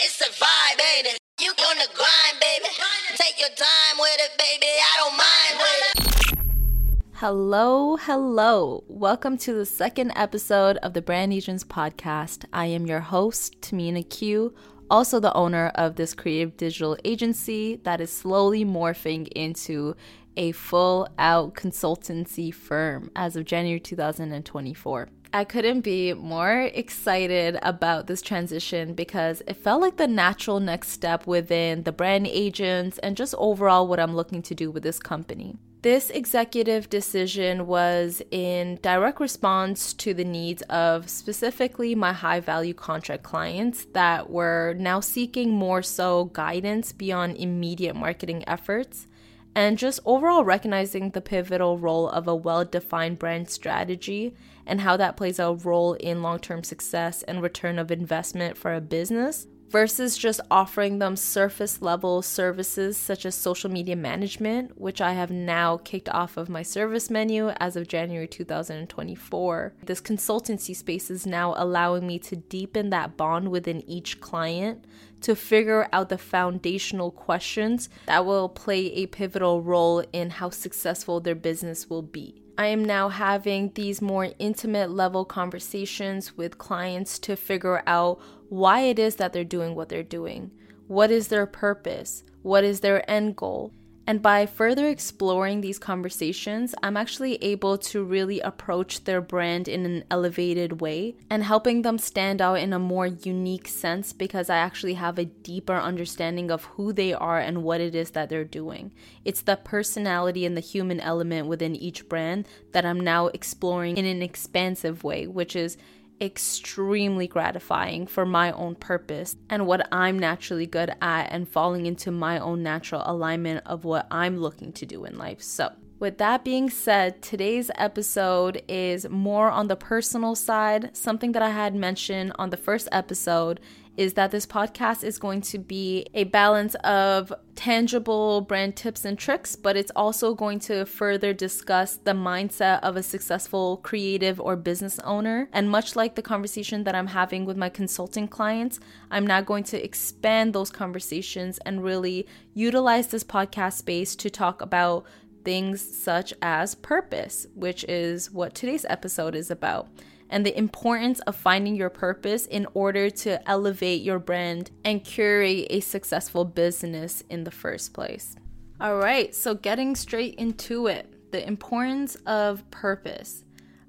It's a vibe, baby. You on the grind, baby. Take your time with it, baby. I don't mind with it. Hello, hello. Welcome to the second episode of the Brand Agents podcast. I am your host, Tamina Q, also the owner of this creative digital agency that is slowly morphing into a full out consultancy firm as of January 2024. I couldn't be more excited about this transition because it felt like the natural next step within the brand agents and just overall what I'm looking to do with this company. This executive decision was in direct response to the needs of specifically my high value contract clients that were now seeking more so guidance beyond immediate marketing efforts and just overall recognizing the pivotal role of a well defined brand strategy and how that plays a role in long term success and return of investment for a business versus just offering them surface level services such as social media management, which I have now kicked off of my service menu as of January 2024. This consultancy space is now allowing me to deepen that bond within each client to figure out the foundational questions that will play a pivotal role in how successful their business will be. I am now having these more intimate level conversations with clients to figure out why it is that they're doing what they're doing. What is their purpose? What is their end goal? And by further exploring these conversations, I'm actually able to really approach their brand in an elevated way and helping them stand out in a more unique sense because I actually have a deeper understanding of who they are and what it is that they're doing. It's the personality and the human element within each brand that I'm now exploring in an expansive way, which is extremely gratifying for my own purpose and what I'm naturally good at and falling into my own natural alignment of what I'm looking to do in life. So, with that being said, today's episode is more on the personal side, something that I had mentioned on the first episode is that this podcast is going to be a balance of tangible brand tips and tricks, but it's also going to further discuss the mindset of a successful creative or business owner. And much like the conversation that I'm having with my consulting clients, I'm now going to expand those conversations and really utilize this podcast space to talk about things such as purpose, which is what today's episode is about and the importance of finding your purpose in order to elevate your brand and curate a successful business in the first place. All right, so getting straight into it, the importance of purpose.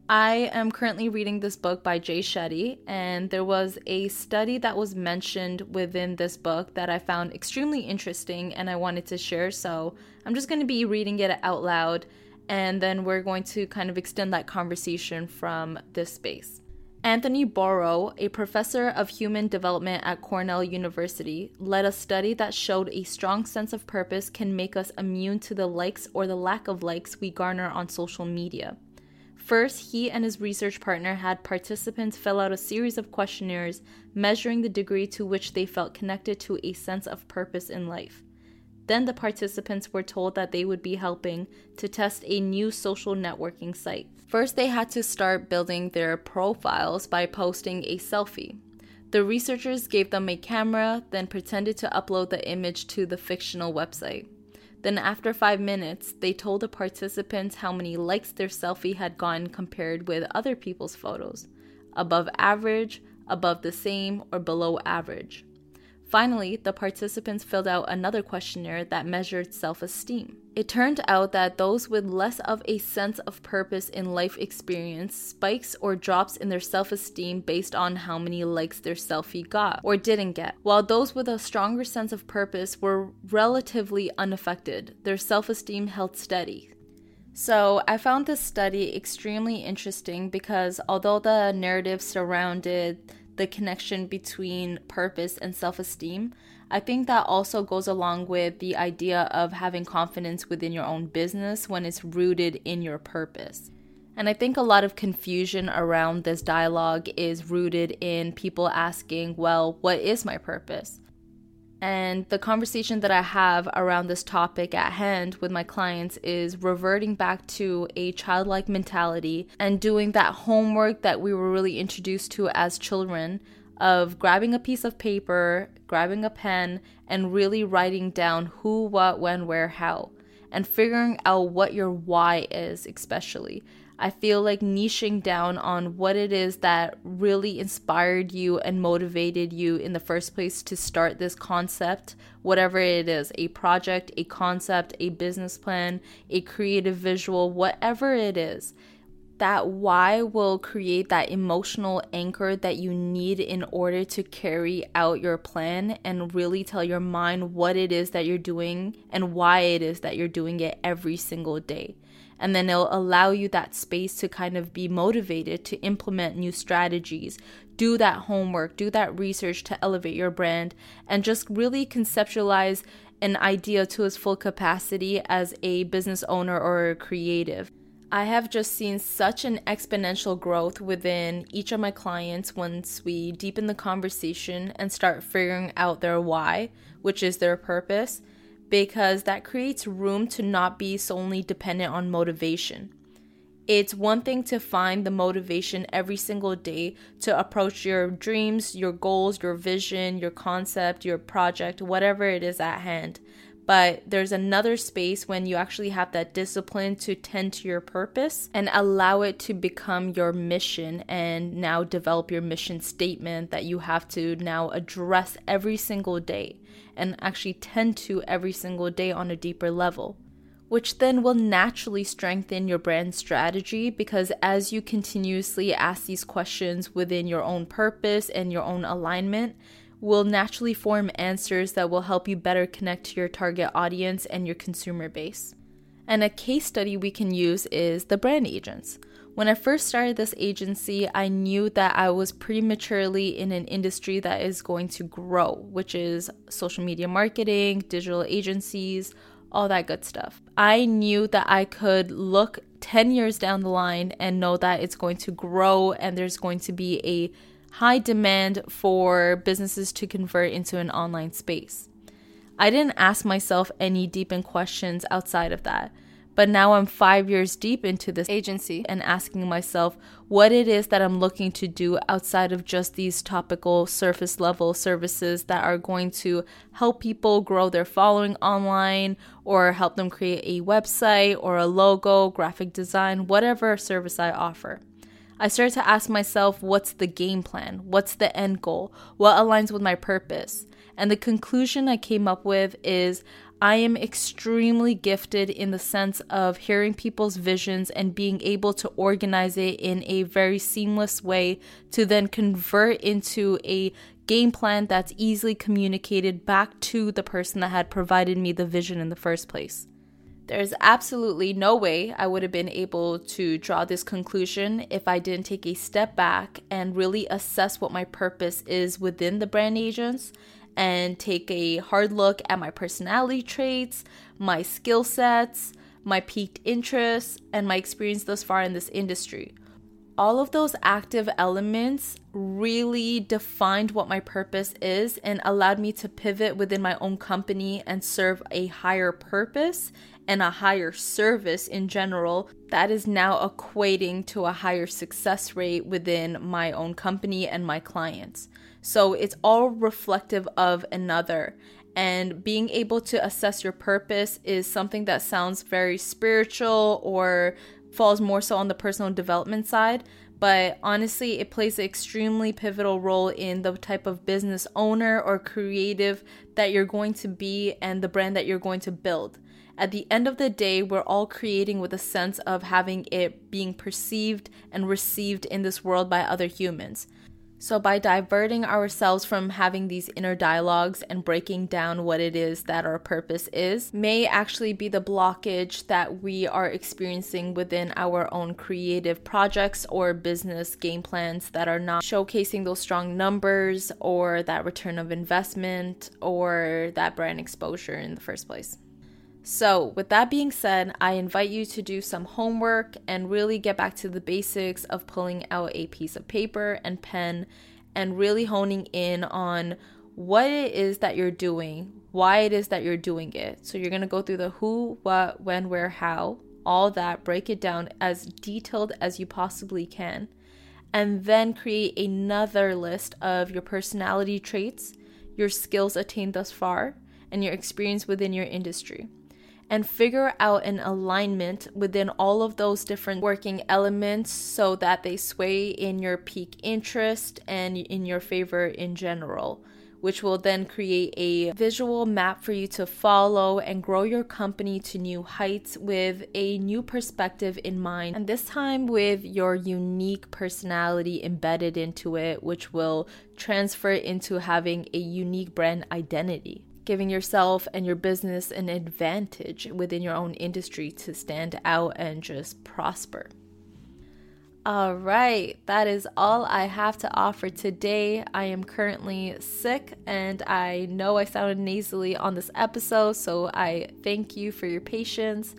I am currently reading this book by Jay Shetty, and there was a study that was mentioned within this book that I found extremely interesting and I wanted to share. So I'm just going to be reading it out loud and then we're going to kind of extend that conversation from this space. Anthony Burrow, a professor of human development at Cornell University, led a study that showed a strong sense of purpose can make us immune to the likes or the lack of likes we garner on social media. First, he and his research partner had participants fill out a series of questionnaires measuring the degree to which they felt connected to a sense of purpose in life. Then the participants were told that they would be helping to test a new social networking site. First, they had to start building their profiles by posting a selfie. The researchers gave them a camera, then pretended to upload the image to the fictional website. Then, after five minutes, they told the participants how many likes their selfie had gotten compared with other people's photos above average, above the same, or below average. Finally, the participants filled out another questionnaire that measured self esteem. It turned out that those with less of a sense of purpose in life experience spikes or drops in their self esteem based on how many likes their selfie got or didn't get, while those with a stronger sense of purpose were relatively unaffected. Their self esteem held steady. So, I found this study extremely interesting because although the narrative surrounded the connection between purpose and self esteem, I think that also goes along with the idea of having confidence within your own business when it's rooted in your purpose. And I think a lot of confusion around this dialogue is rooted in people asking, well, what is my purpose? And the conversation that I have around this topic at hand with my clients is reverting back to a childlike mentality and doing that homework that we were really introduced to as children of grabbing a piece of paper, grabbing a pen, and really writing down who, what, when, where, how, and figuring out what your why is, especially. I feel like niching down on what it is that really inspired you and motivated you in the first place to start this concept, whatever it is a project, a concept, a business plan, a creative visual, whatever it is that why will create that emotional anchor that you need in order to carry out your plan and really tell your mind what it is that you're doing and why it is that you're doing it every single day. And then it'll allow you that space to kind of be motivated to implement new strategies, do that homework, do that research to elevate your brand, and just really conceptualize an idea to its full capacity as a business owner or a creative. I have just seen such an exponential growth within each of my clients once we deepen the conversation and start figuring out their why, which is their purpose, because that creates room to not be solely dependent on motivation. It's one thing to find the motivation every single day to approach your dreams, your goals, your vision, your concept, your project, whatever it is at hand but there's another space when you actually have that discipline to tend to your purpose and allow it to become your mission and now develop your mission statement that you have to now address every single day and actually tend to every single day on a deeper level. Which then will naturally strengthen your brand strategy because as you continuously ask these questions within your own purpose and your own alignment, will naturally form answers that will help you better connect to your target audience and your consumer base. And a case study we can use is the brand agents. When I first started this agency, I knew that I was prematurely in an industry that is going to grow, which is social media marketing, digital agencies, all that good stuff. I knew that I could look 10 years down the line and know that it's going to grow and there's going to be a high demand for businesses to convert into an online space. I didn't ask myself any deep in questions outside of that. But now I'm five years deep into this agency and asking myself what it is that I'm looking to do outside of just these topical surface level services that are going to help people grow their following online or help them create a website or a logo, graphic design, whatever service I offer. I started to ask myself, what's the game plan? What's the end goal? What aligns with my purpose? And the conclusion I came up with is I am extremely gifted in the sense of hearing people's visions and being able to organize it in a very seamless way to then convert into a game plan that's easily communicated back to the person that had provided me the vision in the first place. There's absolutely no way I would have been able to draw this conclusion if I didn't take a step back and really assess what my purpose is within the brand agents and take a hard look at my personality traits, my skill sets, my peaked interests, and my experience thus far in this industry. All of those active elements really defined what my purpose is and allowed me to pivot within my own company and serve a higher purpose and a higher service in general, that is now equating to a higher success rate within my own company and my clients. So it's all reflective of another. And being able to assess your purpose is something that sounds very spiritual or falls more so on the personal development side. But honestly, it plays an extremely pivotal role in the type of business owner or creative that you're going to be and the brand that you're going to build at the end of the day, we're all creating with a sense of having it being perceived and received in this world by other humans. So, by diverting ourselves from having these inner dialogues and breaking down what it is that our purpose is, may actually be the blockage that we are experiencing within our own creative projects or business game plans that are not showcasing those strong numbers or that return of investment or that brand exposure in the first place. So, with that being said, I invite you to do some homework and really get back to the basics of pulling out a piece of paper and pen and really honing in on what it is that you're doing, why it is that you're doing it. So, you're going to go through the who, what, when, where, how, all that, break it down as detailed as you possibly can. and then create another list of your personality traits, your skills attained thus far, and your experience within your industry. And figure out an alignment within all of those different working elements so that they sway in your peak interest and in your favor in general which will then create a visual map for you to follow and grow your company to new heights with a new perspective in mind. And this time with your unique personality embedded into it, which will transfer into having a unique brand identity giving yourself and your business an advantage within your own industry to stand out and just prosper. All right, that is all I have to offer today. I am currently sick and I know I sounded nasally on this episode, so I thank you for your patience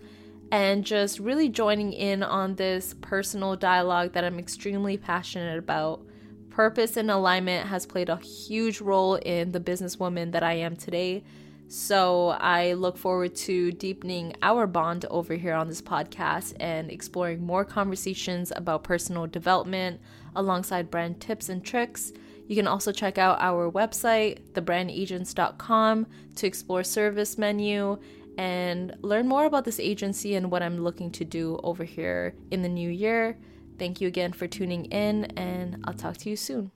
and just really joining in on this personal dialogue that I'm extremely passionate about. Purpose and alignment has played a huge role in the businesswoman that I am today. So I look forward to deepening our bond over here on this podcast and exploring more conversations about personal development alongside brand tips and tricks. You can also check out our website, thebrandagents.com, to explore service menu and learn more about this agency and what I'm looking to do over here in the new year. Thank you again for tuning in, and I'll talk to you soon.